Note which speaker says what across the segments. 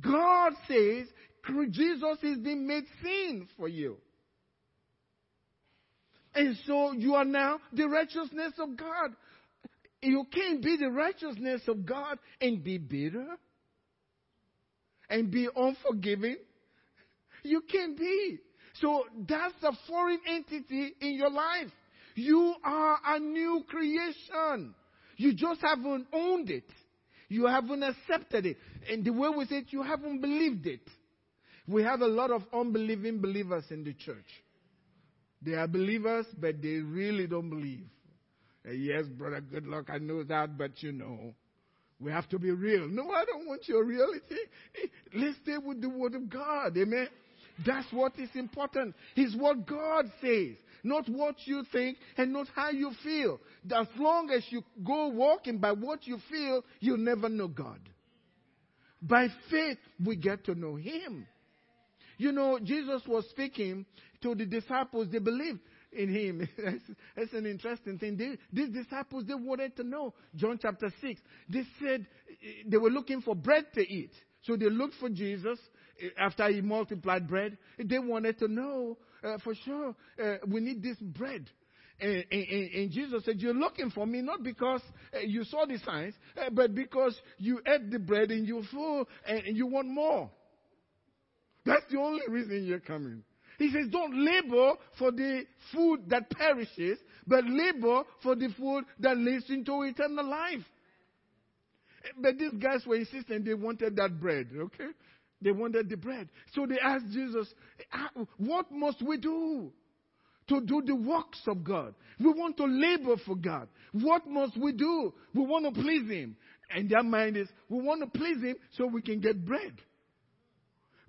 Speaker 1: God says Jesus is being made sin for you. And so you are now the righteousness of God. You can't be the righteousness of God and be bitter and be unforgiving. You can't be. So that's a foreign entity in your life. You are a new creation. You just haven't owned it. You haven't accepted it. And the way we say it, you haven't believed it. We have a lot of unbelieving believers in the church. They are believers, but they really don't believe. Uh, yes, brother, Goodluck. I know that, but you know, we have to be real. No, I don't want your reality. Let's stay with the word of God. Amen. That's what is important. It's what God says, not what you think and not how you feel. As long as you go walking by what you feel, you'll never know God. By faith, we get to know Him. You know, Jesus was speaking to the disciples, they believed in him. that's, an interesting thing. They, these disciples, they wanted to know. John chapter 6, they said they were looking for bread to eat. So they looked for Jesus eh, after he multiplied bread. They wanted to know uh, for sure, uh, we need this bread. And, and, and, Jesus said, You're looking for me not because uh, you saw the signs, but because you ate the bread and you're full and you want more. That's the only reason you're coming. He says, don't labor for the food that perishes, but labor for the food that leads into eternal life. But these guys were insisting they wanted that bread, okay? They wanted the bread. So they asked Jesus, ah, What must we do to do the works of God? We want to labor for God. What must we do? We want to please Him. And their mind is, We want to please Him so we can get bread.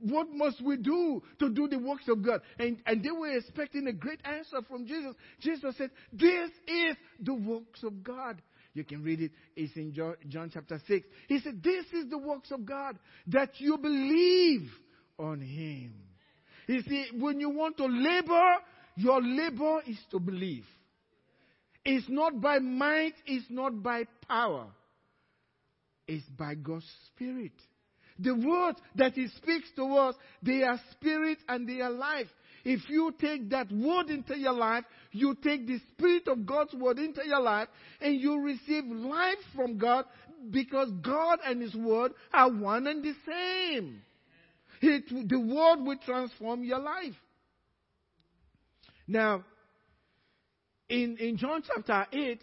Speaker 1: What must we do to do the works of God? And, and they were expecting a great answer from Jesus. Jesus said, This is the works of God. You can read it. It's in John, chapter 6. He said, This is the works of God, that you believe on Him. You see, when you want to labor, your labor is to believe. It's not by might, it's not by power. It's by God's Spirit. The words that He speaks to us, they are spirit and they are life. If you take that word into your life, you take the Spirit of God's word into your life, and you receive life from God because God and His word are one and the same. It, the word will transform your life. Now, in, in John chapter 8,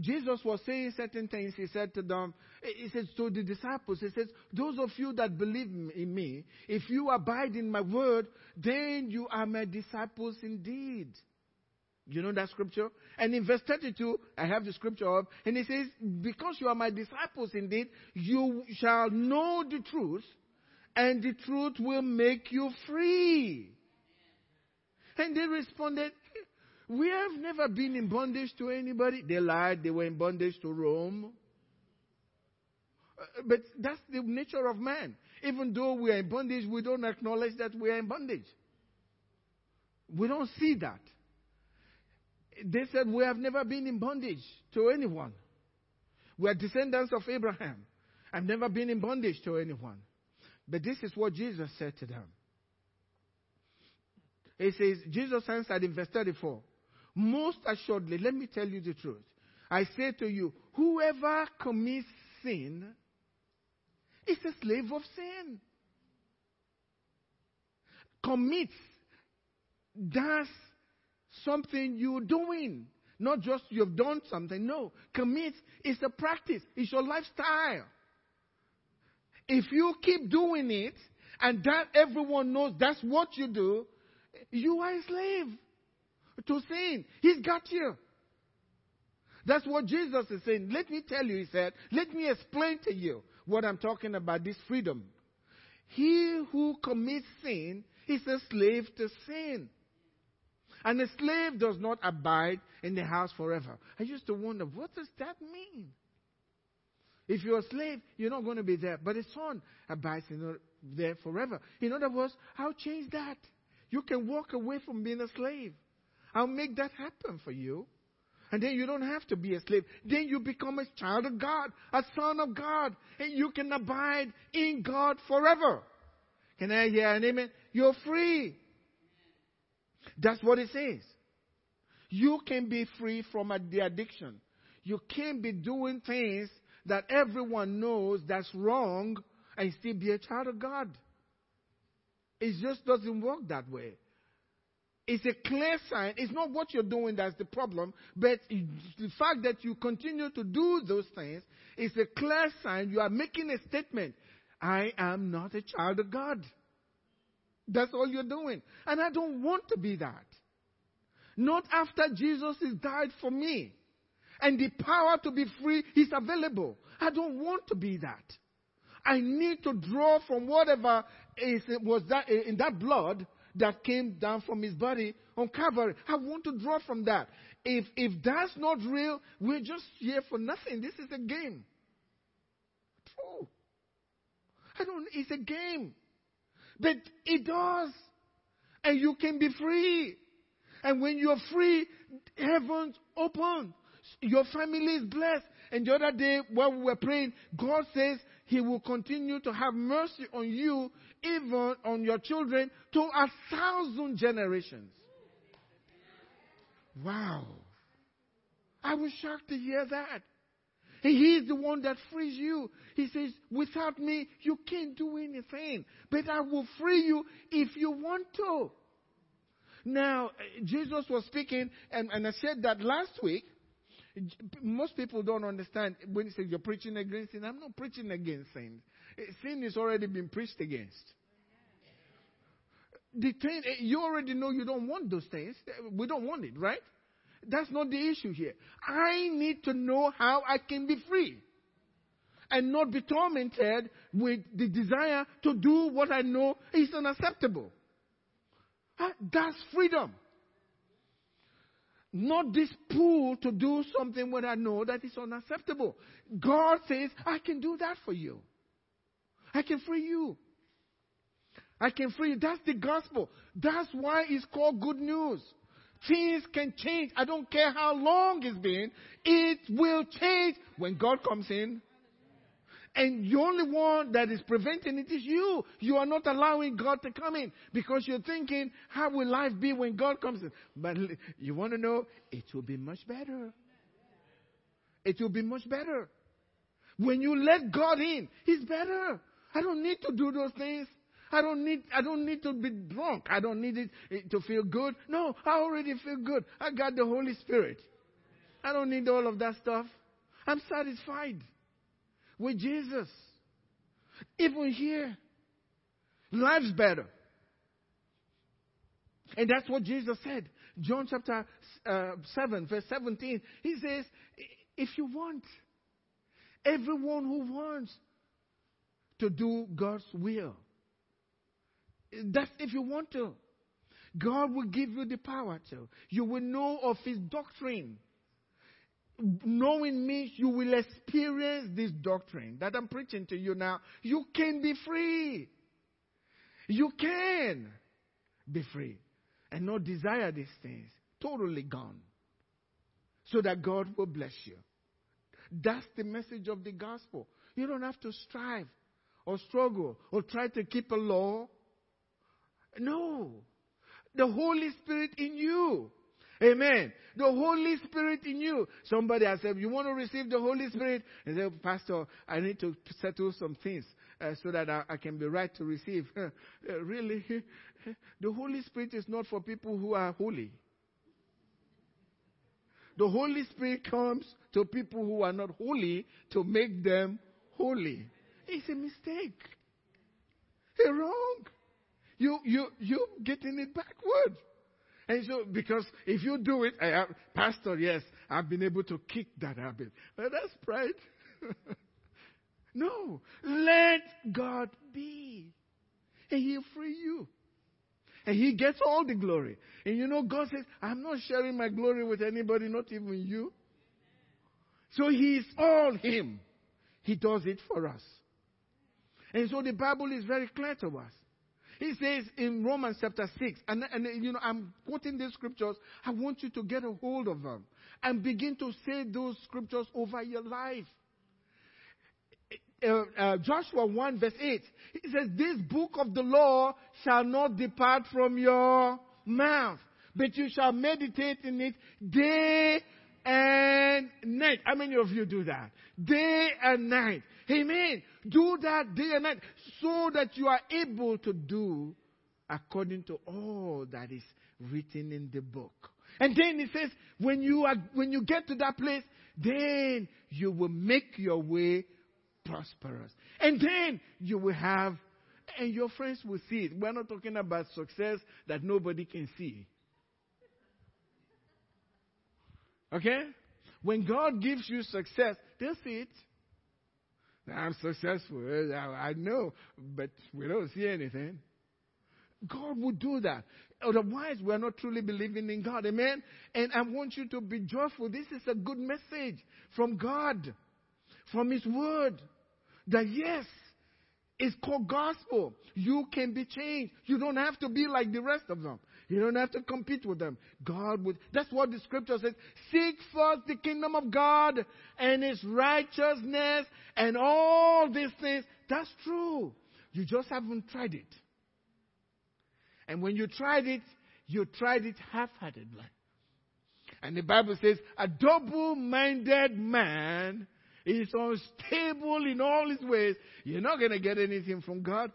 Speaker 1: Jesus was saying certain things. He said to them, He says to the disciples, He says, Those of you that believe in me, if you abide in my word, then you are my disciples indeed. You know that scripture? And in verse 32, I have the scripture up, and it says, Because you are my disciples indeed, you shall know the truth, and the truth will make you free. And they responded, we have never been in bondage to anybody. They lied, they were in bondage to Rome. Uh, but that's the nature of man. Even though we are in bondage, we don't acknowledge that we are in bondage. We don't see that. They said, We have never been in bondage to anyone. We are descendants of Abraham. I've never been in bondage to anyone. But this is what Jesus said to them. He says, Jesus answered in verse 34 most assuredly, let me tell you the truth. I say to you, whoever commits sin is a slave of sin. Commits, does something you're doing. Not just you've done something. No. Commit is a practice, it's your lifestyle. If you keep doing it and that everyone knows that's what you do, you are a slave to sin. He's got you. That's what Jesus is saying. Let me tell you, he said, let me explain to you what I'm talking about this freedom. He who commits sin is a slave to sin. And a slave does not abide in the house forever. I used to wonder, what does that mean? If you're a slave, you're not going to be there. But a son abides in there forever. In other words, I'll change that. You can walk away from being a slave. I'll make that happen for you. And then you don't have to be a slave. Then you become a child of God, a son of God, and you can abide in God forever. Can I hear an amen? You're free. That's what it says. You can be free from the addiction. You can't be doing things that everyone knows that's wrong and still be a child of God. It just doesn't work that way. It's a clear sign. It's not what you're doing that's the problem, but the fact that you continue to do those things is a clear sign you are making a statement. I am not a child of God. That's all you're doing. And I don't want to be that. Not after Jesus has died for me. And the power to be free is available. I don't want to be that. I need to draw from whatever is, was that, in that blood that came down from his body on Calvary. I want to draw from that. If, if that's not real, we're just here for nothing. This is a game. True. I don't, it's a game. But it does. And you can be free. And when you're free, heavens open. Your family is blessed. And the other day, while we were praying, God says He will continue to have mercy on you, even on your children, to a thousand generations. Wow. I was shocked to hear that. He is the one that frees you. He says, without me, you can't do anything. But I will free you if you want to. Now, Jesus was speaking, and, and I said that last week. Most people don't understand when he says you're preaching against sin. I'm not preaching against sin. Eh, sin is already been preached against. The thing, eh, you already know you don't want those things. Eh, we don't want it, right? That's not the issue here. I need to know how I can be free and not be tormented with the desire to do what I know is unacceptable. Ah, that's freedom. Not this pull to do something when I know that is unacceptable. God says, I can do that for you. I can free you. I can free you. That's the gospel. That's why it's called good news. Things can change. I don't care how long it's been. It will change when God comes in. And the only one that is preventing it is you. You are not allowing God to come in because you're thinking, how will life be when God comes in? But you want to know? It will be much better. It will be much better. When you let God in, He's better. I don't need to do those things. I don't need, I don't need to be drunk. I don't need it to feel good. No, I already feel good. I got the Holy Spirit. I don't need all of that stuff. I'm satisfied with Jesus. Even here, life's better. And that's what Jesus said. John chapter uh, 7, verse 17. He says, If you want, everyone who wants to do God's will, that's if you want to. God will give you the power to. You will know of His doctrine. Knowing means you will experience this doctrine that I'm preaching to you now. You can be free. You can be free and not desire these things. Totally gone. So that God will bless you. That's the message of the gospel. You don't have to strive or struggle or try to keep a law no. The Holy Spirit in you. Amen. The Holy Spirit in you. Somebody has said, You want to receive the Holy Spirit? And said, Pastor, I need to settle some things uh, so that I, I, can be right to receive. uh, really? the Holy Spirit is not for people who are holy. The Holy Spirit comes to people who are not holy to make them holy. It's a mistake. It's wrong. You, you, you getting it backward. And so, because if you do it, have, Pastor, yes, I've been able to kick that habit. But that's pride. no. Let God be. And He'll free you. And He gets all the glory. And you know, God says, I'm not sharing my glory with anybody, not even you. So He is all Him. He does it for us. And so the Bible is very clear to us. He says in Romans chapter 6, and, and you know, I'm quoting these scriptures. I want you to get a hold of them and begin to say those scriptures over your life. Uh, uh, Joshua 1 verse 8. He says, This book of the law shall not depart from your mouth, but you shall meditate in it day and night. How many of you do that? Day and night. Amen. Do that day and night so that you are able to do according to all that is written in the book. And then he says, when you are, when you get to that place, then you will make your way prosperous. And then you will have, and your friends will see it. We're not talking about success that nobody can see. Okay? When God gives you success, they'll see it. I'm successful. Eh, I know, but we don't see anything. God will do that. Otherwise, we're not truly believing in God. Amen? And I want you to be joyful. This is a good message from God, from His Word. That yes, it's called gospel. You can be changed. You don't have to be like the rest of them. You don't have to compete with them. God would. That's what the scripture says. Seek first the kingdom of God and His righteousness and all these things. That's true. You just haven't tried it. And when you tried it, you tried it half-heartedly. And the Bible says, a double-minded man is unstable in all his ways. You're not going to get anything from God.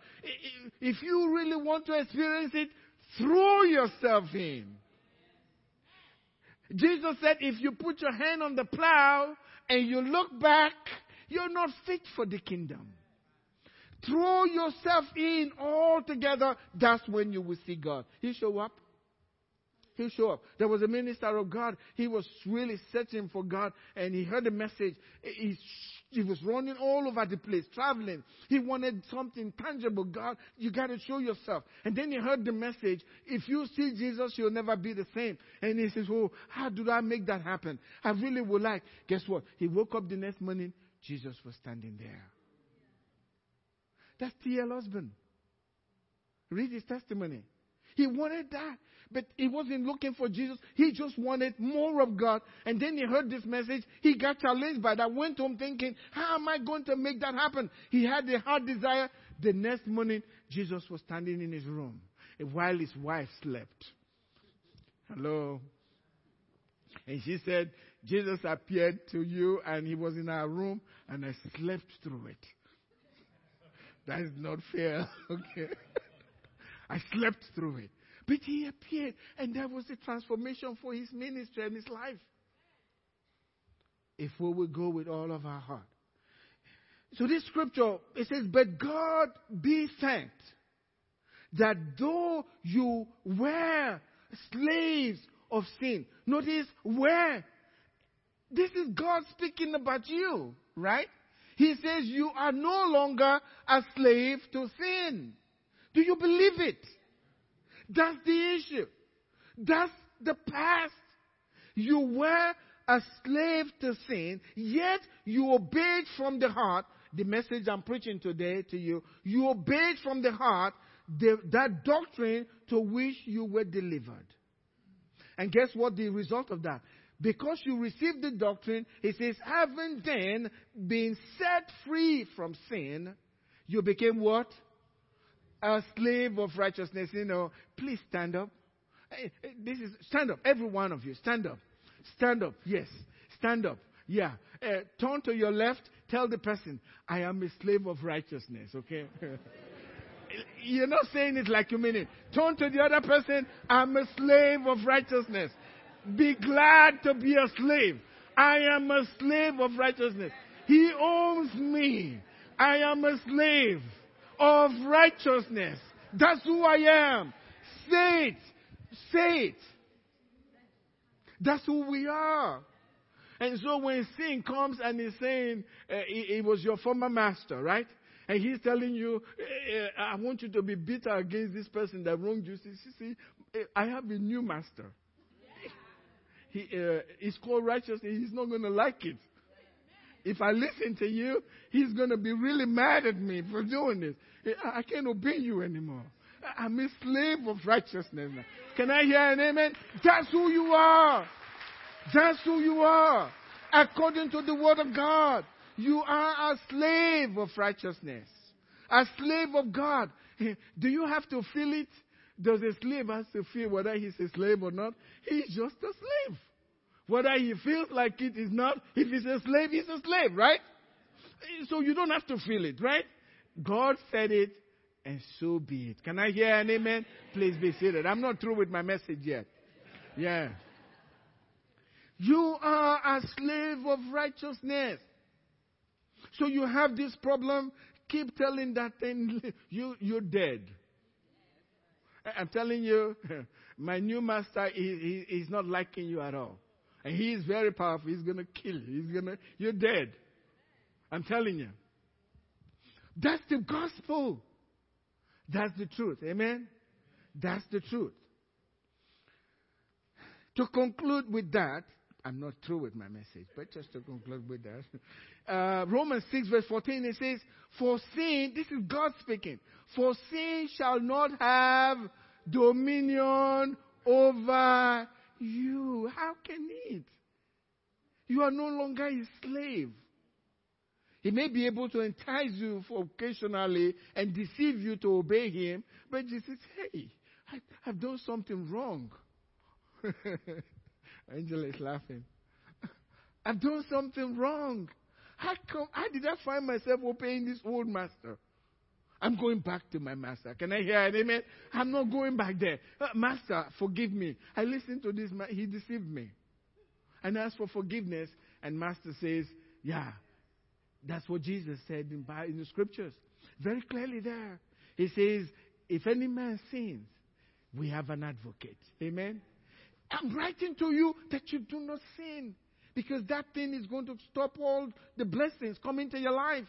Speaker 1: If you really want to experience it, throw yourself in. Jesus said, if you put your hand on the plow and you look back, you're not fit for the kingdom. Throw yourself in all together. That's when you will see God. He show up. He'll show up. There was a minister of God. He was really searching for God and he heard the message. He, he was running all over the place, traveling. He wanted something tangible. God, you got to show yourself. And then he heard the message. If you see Jesus, you'll never be the same. And he says, Oh, how do I make that happen? I really would like. Guess what? He woke up the next morning. Jesus was standing there. That's T.L. Osborn. Read his testimony. He wanted that. But he wasn't looking for Jesus. He just wanted more of God. And then he heard this message. He got challenged by that. Went home thinking, how am I going to make that happen? He had a hard desire. The next morning, Jesus was standing in his room while his wife slept. Hello. And she said, Jesus appeared to you and he was in our room and I slept through it. That is not fair. okay. I slept through it. But he appeared, and there was a transformation for his ministry and his life. If we will go with all of our heart. So this scripture, it says, But God be thanked that though you were slaves of sin, notice where. This is God speaking about you, right? He says you are no longer a slave to sin. Do you believe it? That's the issue. That's the past. You were a slave to sin, yet you obeyed from the heart. The message I'm preaching today to you, you obeyed from the heart the, that doctrine to which you were delivered. And guess what the result of that? Because you received the doctrine, it says, having then been set free from sin, you became what? A slave of righteousness, you know, please stand up. This is, stand up. Every one of you, stand up. Stand up. Yes. Stand up. Yeah. Uh, turn to your left. Tell the person, I am a slave of righteousness, okay? You're not saying it like you mean it. Turn to the other person, I'm a slave of righteousness. Be glad to be a slave. I am a slave of righteousness. He owns me. I am a slave of righteousness. That's who I am. Say it. Say it. That's who we are. And so when sin comes and he's saying uh, it, it, was your former master, right? And he's telling you, uh, I want you to be bitter against this person that wronged you. See, see, see I have a new master. He, uh, called righteousness. He's not going to like it. If I listen to you, he's going to be really mad at me for doing this. I can't obey you anymore. I'm a slave of righteousness. Can I hear an amen? That's who you are. That's who you are. According to the word of God, you are a slave of righteousness. A slave of God. Do you have to feel it? Does a slave have to feel whether he's a slave or not? He's just a slave. Whether he feels like it is not, if he's a slave, he's a slave, right? So you don't have to feel it, right? God said it, and so be it. Can I hear an amen? Please be seated. I'm not through with my message yet. Yeah. You are a slave of righteousness. So you have this problem, keep telling that thing, you, you're dead. I'm telling you, my new master, he, he, not liking you at all. And he is very powerful. He's going to kill you. He's going to, you're dead. I'm telling you. That's the gospel. That's the truth. Amen? That's the truth. To conclude with that, I'm not through with my message, but just to conclude with that. Uh, Romans 6, verse 14, it says, For sin, this is God speaking, for sin shall not have dominion over you. How can it? You are no longer a slave. He may be able to entice you occasionally and deceive you to obey him, but Jesus, hey, I, have done something wrong. Angela is laughing. I've done something wrong. How come? How did I find myself obeying this old master? I'm going back to my master. Can I hear an amen? I'm not going back there. Uh, master, forgive me. I listened to this man. He deceived me. And asked for forgiveness. And master says, yeah, that's what Jesus said in, in the scriptures. Very clearly there. He says, if any man sins, we have an advocate. Amen. I'm writing to you that you do not sin. Because that thing is going to stop all the blessings coming to your life.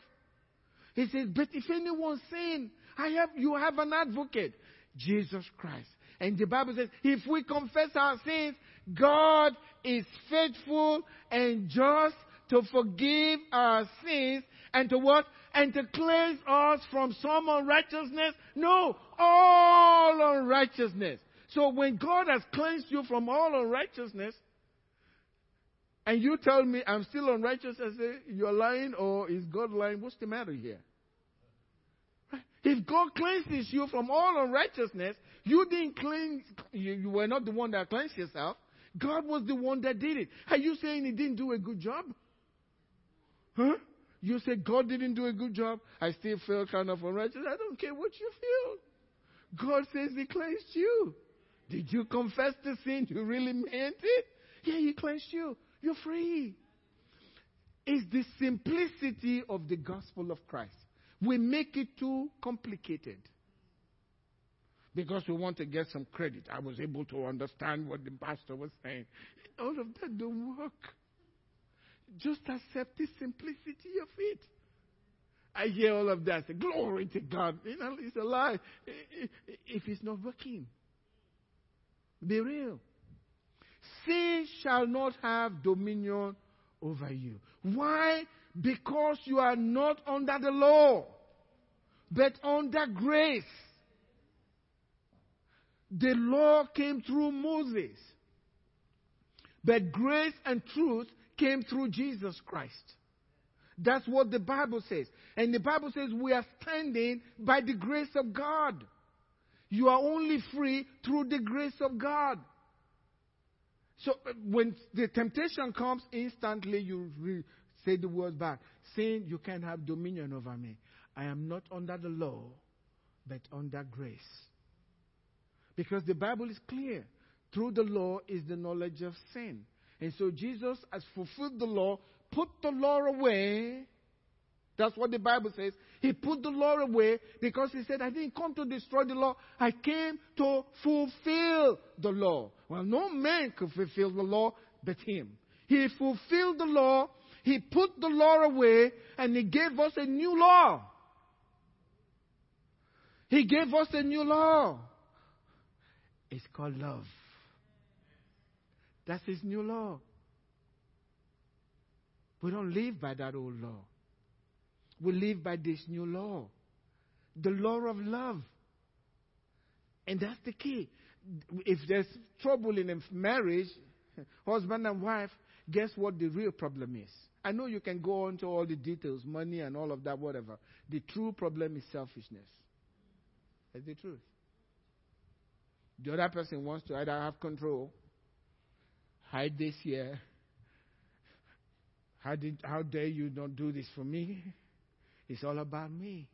Speaker 1: He says, But if anyone sin, I have you have an advocate, Jesus Christ. And the Bible says, if we confess our sins, God is faithful and just to forgive our sins and to what? And to cleanse us from some unrighteousness? No, all unrighteousness. So when God has cleansed you from all unrighteousness, and you tell me I'm still unrighteous, I say, you're lying or is God lying? What's the matter here? If God cleanses you from all unrighteousness, you didn't cleanse, you, you were not the one that cleansed yourself. God was the one that did it. Are you saying he didn't do a good job? Huh? You say God didn't do a good job. I still feel kind of unrighteous. I don't care what you feel. God says He cleansed you. Did you confess the sin? You really meant it? Yeah, He cleansed you. You're free. It's the simplicity of the gospel of Christ. We make it too complicated because we want to get some credit. I was able to understand what the pastor was saying. All of that don't work. Just accept the simplicity of it. I hear all of that. Say, Glory to God. You know, it's a lie. If it's not working, be real. Sin shall not have dominion over you. Why? Because you are not under the law, but under grace. The law came through Moses, but grace and truth came through Jesus Christ. That's what the Bible says. And the Bible says we are standing by the grace of God. You are only free through the grace of God. So uh, when the temptation comes, instantly you re- say the words back, saying, You can't have dominion over me. I am not under the law, but under grace. Because the Bible is clear. Through the law is the knowledge of sin. And so Jesus has fulfilled the law, put the law away. That's what the Bible says. He put the law away because he said, I didn't come to destroy the law. I came to fulfill the law. Well, no man could fulfill the law but him. He fulfilled the law. He put the law away and he gave us a new law. He gave us a new law. It's called love. That's his new law. We don't live by that old law. We live by this new law. The law of love. And that's the key. If there's trouble in a marriage, husband and wife, guess what the real problem is? I know you can go into all the details, money and all of that, whatever. The true problem is selfishness. That's the truth. The other person wants to either have control, hide this here. How, did, how dare you not do this for me? It's all about me.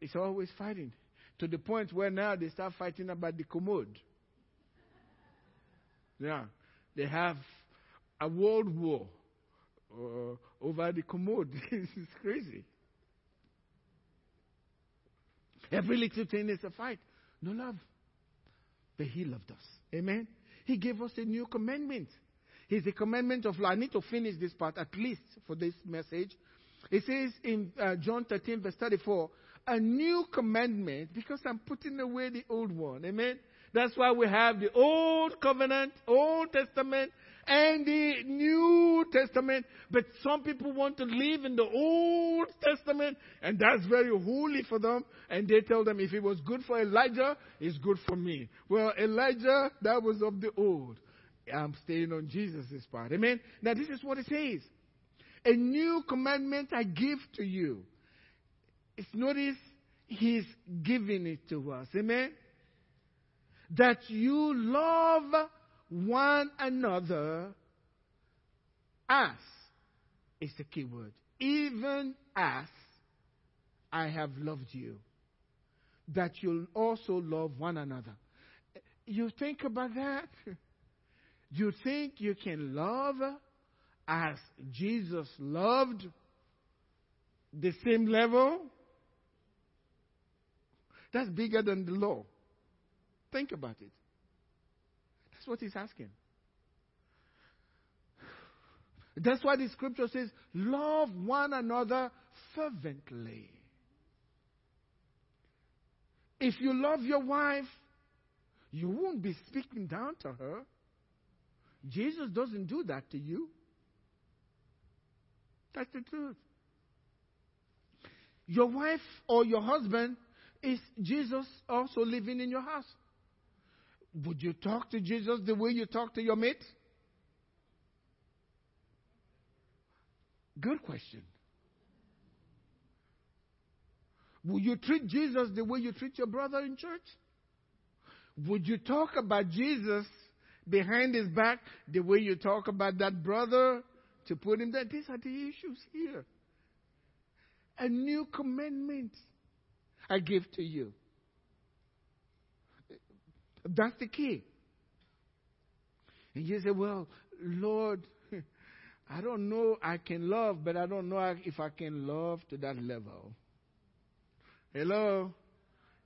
Speaker 1: It's always fighting. To the point where now they start fighting about the commode. Yeah. They have a world war uh, over the commode. this is crazy. Every little thing is a fight. No love. But He loved us. Amen. He gave us a new commandment. It's the commandment of love. I need to finish this part at least for this message. It says in uh, John 13, verse 34, a new commandment because I'm putting away the old one. Amen. That's why we have the Old Covenant, Old Testament, and the New Testament. But some people want to live in the Old Testament, and that's very holy for them. And they tell them if it was good for Elijah, it's good for me. Well, Elijah, that was of the old. I'm staying on Jesus' part. Amen. Now, this is what it says A new commandment I give to you. It's notice He's giving it to us. Amen that you love one another as is the key word. Even as I have loved you, that you'll also love one another. You think about that? You think you can love as Jesus loved the same level? That's bigger than the law. Think about it. That's what he's asking. That's why the scripture says, Love one another fervently. If you love your wife, you won't be speaking down to her. Jesus doesn't do that to you. That's the truth. Your wife or your husband is Jesus also living in your house. Would you talk to Jesus the way you talk to your mate? Good question. Would you treat Jesus the way you treat your brother in church? Would you talk about Jesus behind his back the way you talk about that brother to put him there? These are the issues here. A new commandment I give to you. That's the key. And you say, well, Lord, I don't know I can love, but I don't know if I can love to that level. Hello?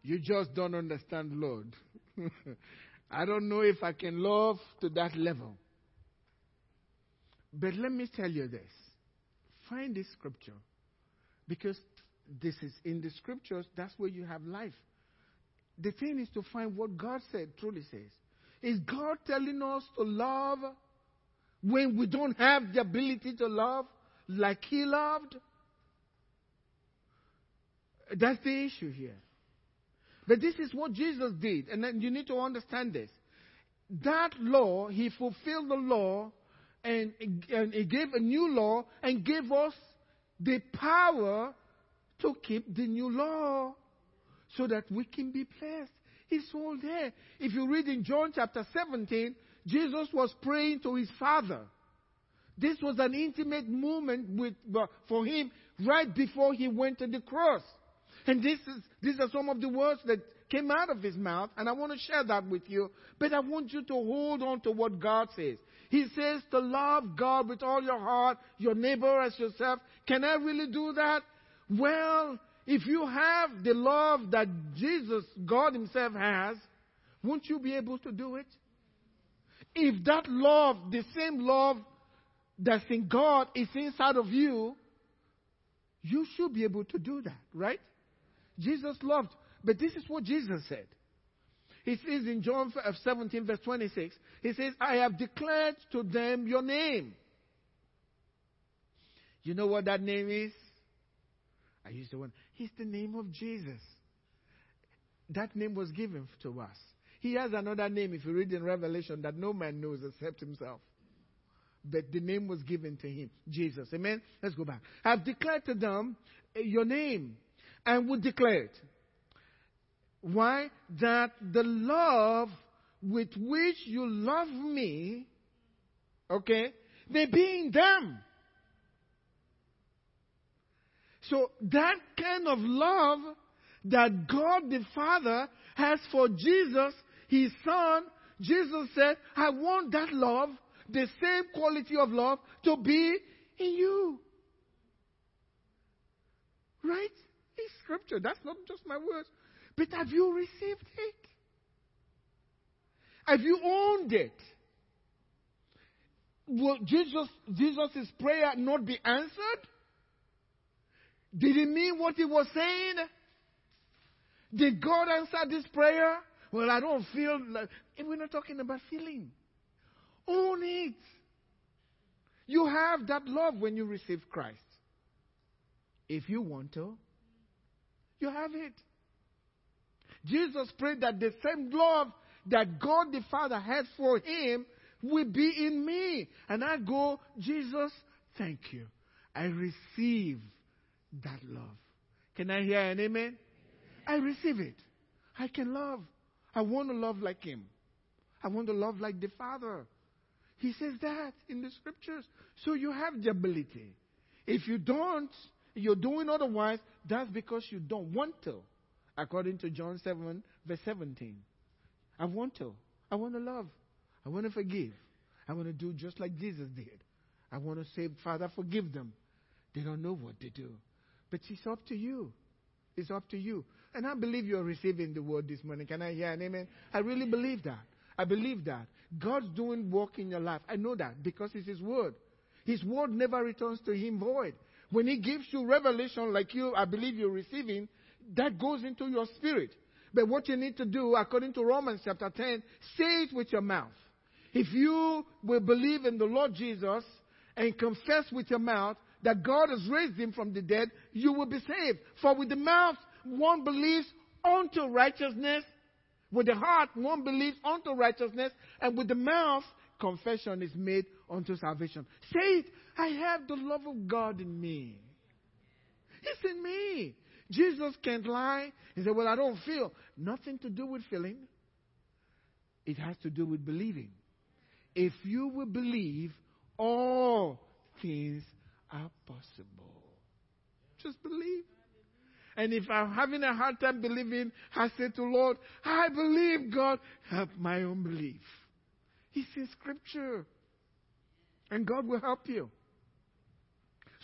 Speaker 1: You just don't understand, Lord. I don't know if I can love to that level. But let me tell you this find this scripture. Because this is in the scriptures, that's where you have life the thing is to find what God said truly says. Is God telling us to love when we don't have the ability to love like He loved? That's the issue here. But this is what Jesus did, and you need to understand this. That law, He fulfilled the law, and, and He gave a new law, and gave us the power to keep the new law so that we can be blessed. It's all there. If you read in John chapter 17, Jesus was praying to his Father. This was an intimate moment with, uh, for him right before he went to the cross. And this is, these are some of the words that came out of his mouth, and I want to share that with you. But I want you to hold on to what God says. He says to love God with all your heart, your neighbor as yourself. Can I really do that? Well, if you have the love that Jesus, God Himself has, won't you be able to do it? If that love, the same love that's in God, is inside of you, you should be able to do that, right? Jesus loved. But this is what Jesus said. He says in John 17, verse 26, He says, I have declared to them your name. You know what that name is? I used the one. It's the name of Jesus. that name was given to us. He has another name, if you read in Revelation, that no man knows except himself. But the name was given to him, Jesus. Amen? Let's go back. I've declared to them eh, your name and would declare it. Why? That the love with which you love me, okay, may be in them. So that kind of love that God the Father has for Jesus, his son, Jesus said, I want that love, the same quality of love, to be in you. Right? It's scripture. That's not just my words. But have you received it? Have you owned it? Will Jesus Jesus' prayer not be answered? Did he mean what he was saying? Did God answer this prayer? Well, I don't feel like. we're not talking about feeling. Own it. You have that love when you receive Christ. If you want to, you have it. Jesus prayed that the same love that God the Father had for him will be in me. And I go, Jesus, thank you. I receive that love. Can I hear an amen? I receive it. I can love. I want to love like Him. I want to love like the Father. He says that in the scriptures. So you have the ability. If you don't, you're doing otherwise, that's because you don't want to. According to John 7, verse 17. I want to. I want to love. I want to forgive. I want to do just like Jesus did. I want to say, Father, forgive them. They don't know what to do. But it's up to you. It's up to you. And I believe you're receiving the word this morning. Can I hear an amen? I really believe that. I believe that. God's doing work in your life. I know that because it's His word. His word never returns to Him void. When He gives you revelation like you, I believe you're receiving, that goes into your spirit. But what you need to do, according to Romans chapter 10, say it with your mouth. If you will believe in the Lord Jesus and confess with your mouth that God has raised him from the dead, you will be saved. For with the mouth one believes unto righteousness, with the heart one believes unto righteousness, and with the mouth confession is made unto salvation. Say it, I have the love of God in me. It's in me. Jesus can't lie. He said, Well, I don't feel. Nothing to do with feeling. It has to do with believing. If you will believe, all things are possible. Just believe. And if I'm having a hard time believing, I say to Lord, I believe God, help my unbelief. It's in scripture. And God will help you.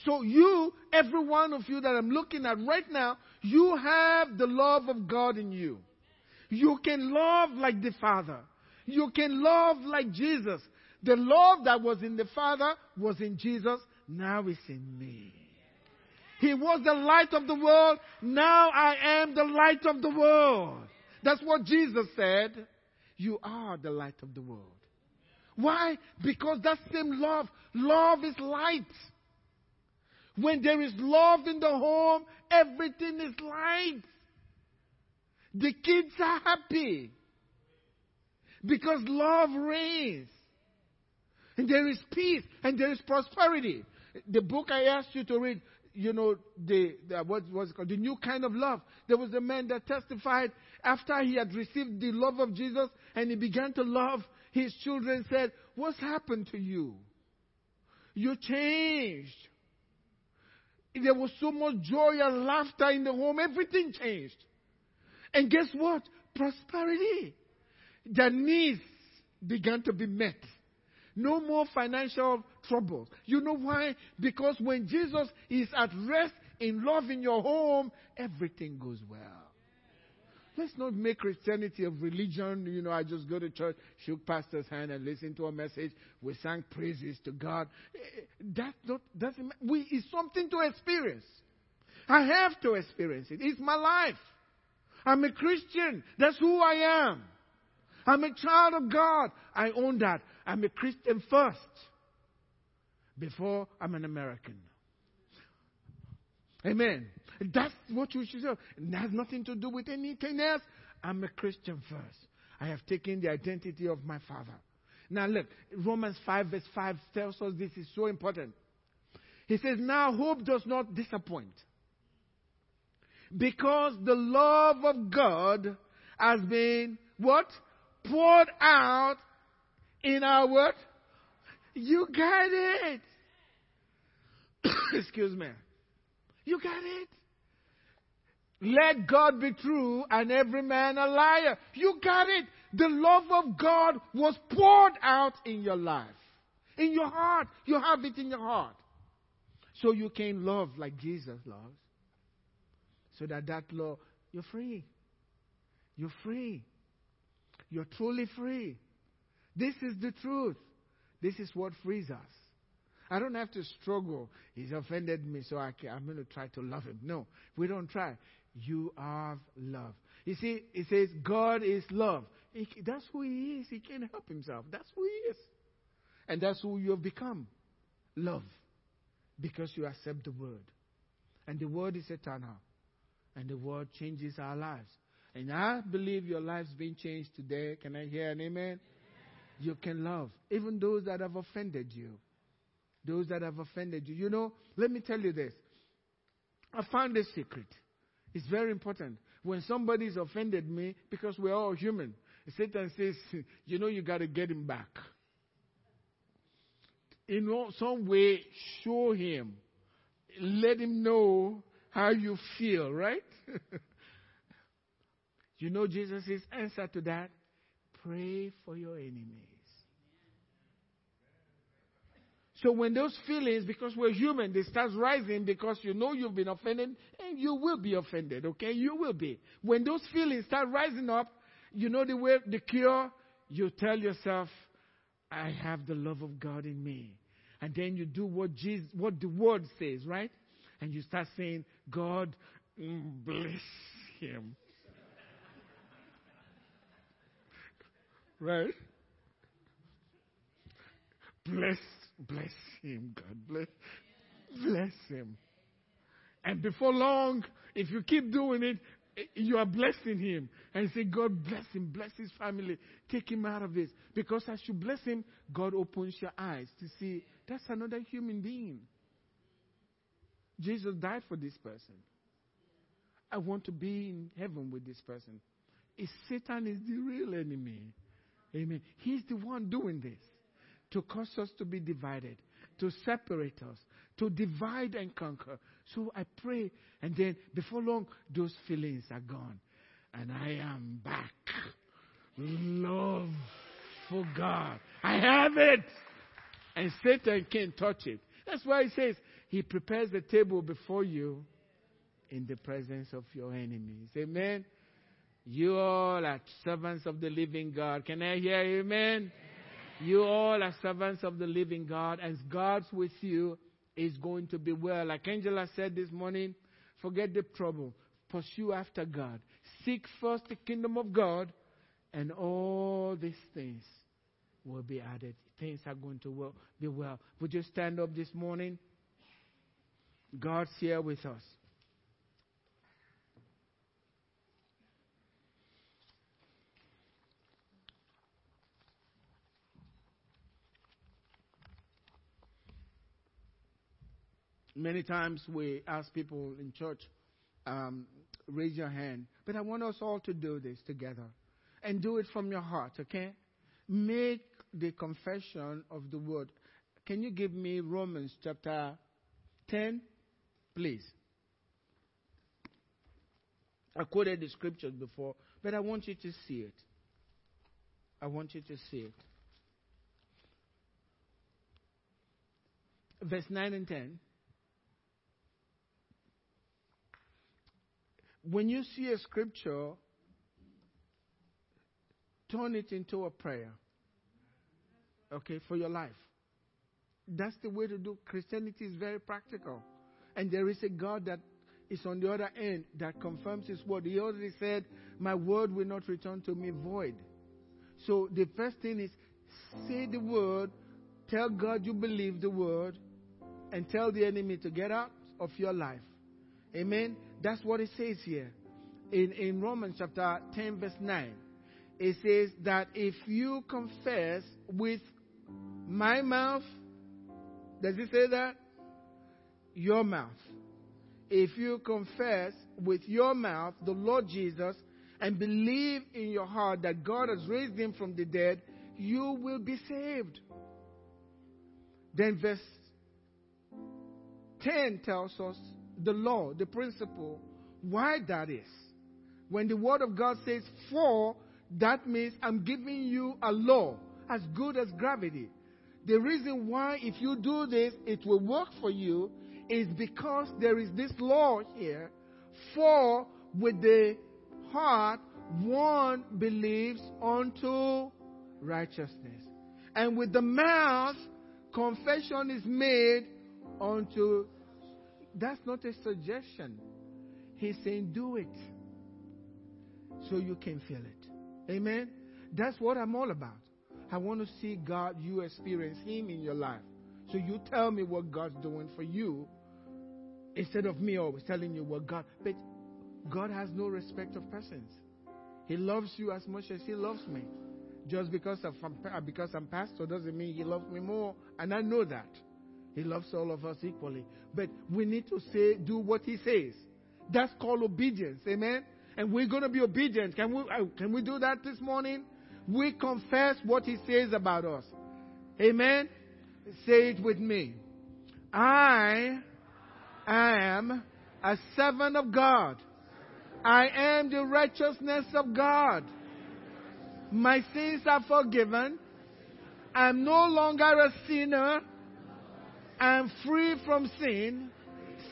Speaker 1: So you, every one of you that I'm looking at right now, you have the love of God in you. You can love like the Father. You can love like Jesus. The love that was in the Father was in Jesus. Now it's in me. He was the light of the world. Now I am the light of the world. That's what Jesus said. You are the light of the world. Why? Because that same love, love is light. When there is love in the home, everything is light. The kids are happy because love reigns. And there is peace and there is prosperity. The book I asked you to read, you know, the, the what was called the new kind of love. There was a man that testified after he had received the love of Jesus and he began to love his children. Said, "What's happened to you? You changed. There was so much joy and laughter in the home. Everything changed. And guess what? Prosperity. Their needs began to be met. No more financial troubles. You know why? Because when Jesus is at rest in love in your home, everything goes well. Let's not make Christianity a religion. You know, I just go to church, shook pastor's hand, and listen to a message. We sang praises to God. Eh, eh, that not doesn't. We it's something to experience. I have to experience it. It's my life. I'm a Christian. That's who I am. I'm a child of God. I own that. I'm a Christian first before I'm an American. Amen. That's what you should do. It has nothing to do with anything else. I'm a Christian first. I have taken the identity of my Father. Now look, Romans 5 verse 5 tells us this is so important. He says, Now hope does not disappoint. Because the love of God has been what? Poured out in our what? You got it. Excuse me. You got it. Let God be true and every man a liar. You got it. The love of God was poured out in your life, in your heart. You have it in your heart. So you can love like Jesus loves. So that that love, you're free. You're free. You're truly free. This is the truth. This is what frees us. I don't have to struggle. He's offended me, so I am going to try to love him. No, we don't try. You are love. You see, it says God is love. He, that's who He is. He can't help Himself. That's who He is. And that's who you have become. Love. Because you accept the Word. And the Word is eternal. And the Word changes our lives. And I believe your life's being changed today. Can I hear an amen? amen? You can love. Even those that have offended you. Those that have offended you. You know, let me tell you this. I found a secret. It's very important. When somebody's offended me, because we're all human, Satan says, you know, you got to get him back. In some way, show him. Let him know how you feel, right? you know Jesus' answer to that? Pray for your enemies. So when those feelings, because we're human, they start rising because you know you've been offended and you will be offended, okay? You will be. When those feelings start rising up, you know the way, the cure? You tell yourself, I have the love of God in me. And then you do what Jesus, what the word says, right? And you start saying, God, mm, bless him. right? Bless Bless him, God. Bless, bless him. And before long, if you keep doing it, you are blessing him. And say, God bless him, bless his family, take him out of this. Because as you bless him, God opens your eyes to see that's another human being. Jesus died for this person. I want to be in heaven with this person. If Satan is the real enemy. Amen. He's the one doing this to cause us to be divided, to separate us, to divide and conquer. So I pray, and then before long, those feelings are gone. And I am back. Love for God. I have it. And Satan can't touch it. That's why he says, He prepares the table before you in the presence of your enemies. Amen. You all are servants of the living God. Can I hear amen? You all are servants of the living God, and God's with you is going to be well. Like Angela said this morning, forget the trouble. Pursue after God. Seek first the kingdom of God, and all these things will be added. Things are going to be well. Would you stand up this morning? God's here with us. Many times we ask people in church, um, raise your hand. But I want us all to do this together. And do it from your heart, okay? Make the confession of the word. Can you give me Romans chapter 10, please? I quoted the scriptures before, but I want you to see it. I want you to see it. Verse 9 and 10. When you see a scripture, turn it into a prayer. Okay, for your life. That's the way to do Christianity is very practical. And there is a God that is on the other end that confirms his word. He already said, My word will not return to me void. So the first thing is say the word, tell God you believe the word, and tell the enemy to get out of your life. Amen. That's what it says here. In, in Romans chapter 10, verse 9, it says that if you confess with my mouth, does it say that? Your mouth. If you confess with your mouth the Lord Jesus and believe in your heart that God has raised him from the dead, you will be saved. Then verse 10 tells us the law, the principle, why that is. When the Word of God says for, that means I'm giving you a law as good as gravity. The reason why, if you do this, it will work for you is because there is this law here. For with the heart one believes unto righteousness, and with the mouth confession is made unto. That's not a suggestion. He's saying, do it so you can feel it. Amen. That's what I'm all about. I want to see God, you experience Him in your life. So you tell me what God's doing for you instead of me always telling you what God. But God has no respect of persons. He loves you as much as He loves me. Just because, of, because I'm pastor doesn't mean He loves me more. And I know that. He loves all of us equally. But we need to say, do what He says. That's called obedience. Amen? And we're going to be obedient. Can we, uh, can we do that this morning? We confess what He says about us. Amen? Say it with me. I am a servant of God. I am the righteousness of God. My sins are forgiven. I'm no longer a sinner. I'm free from sin.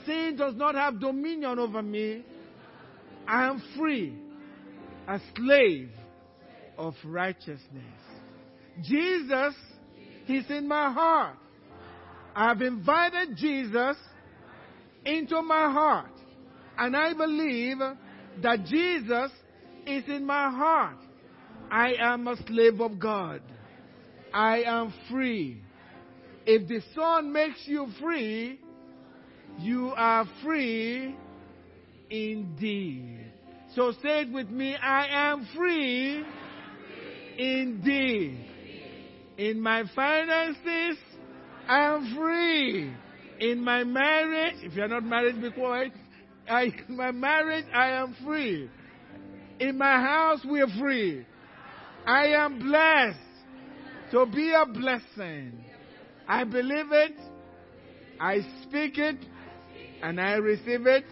Speaker 1: Sin does not have dominion over me. I am free, a slave of righteousness. Jesus, He's in my heart. I've invited Jesus into my heart. And I believe that Jesus is in my heart. I am a slave of God. I am free. If the Son makes you free, you are free indeed. So say it with me I am free indeed. In my finances, I am free. In my marriage, if you're not married, be quiet. I, in my marriage, I am free. In my house, we are free. I am blessed to be a blessing. I believe it, I speak it, and I receive it.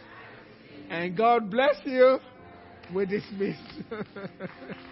Speaker 1: And God bless you with this peace.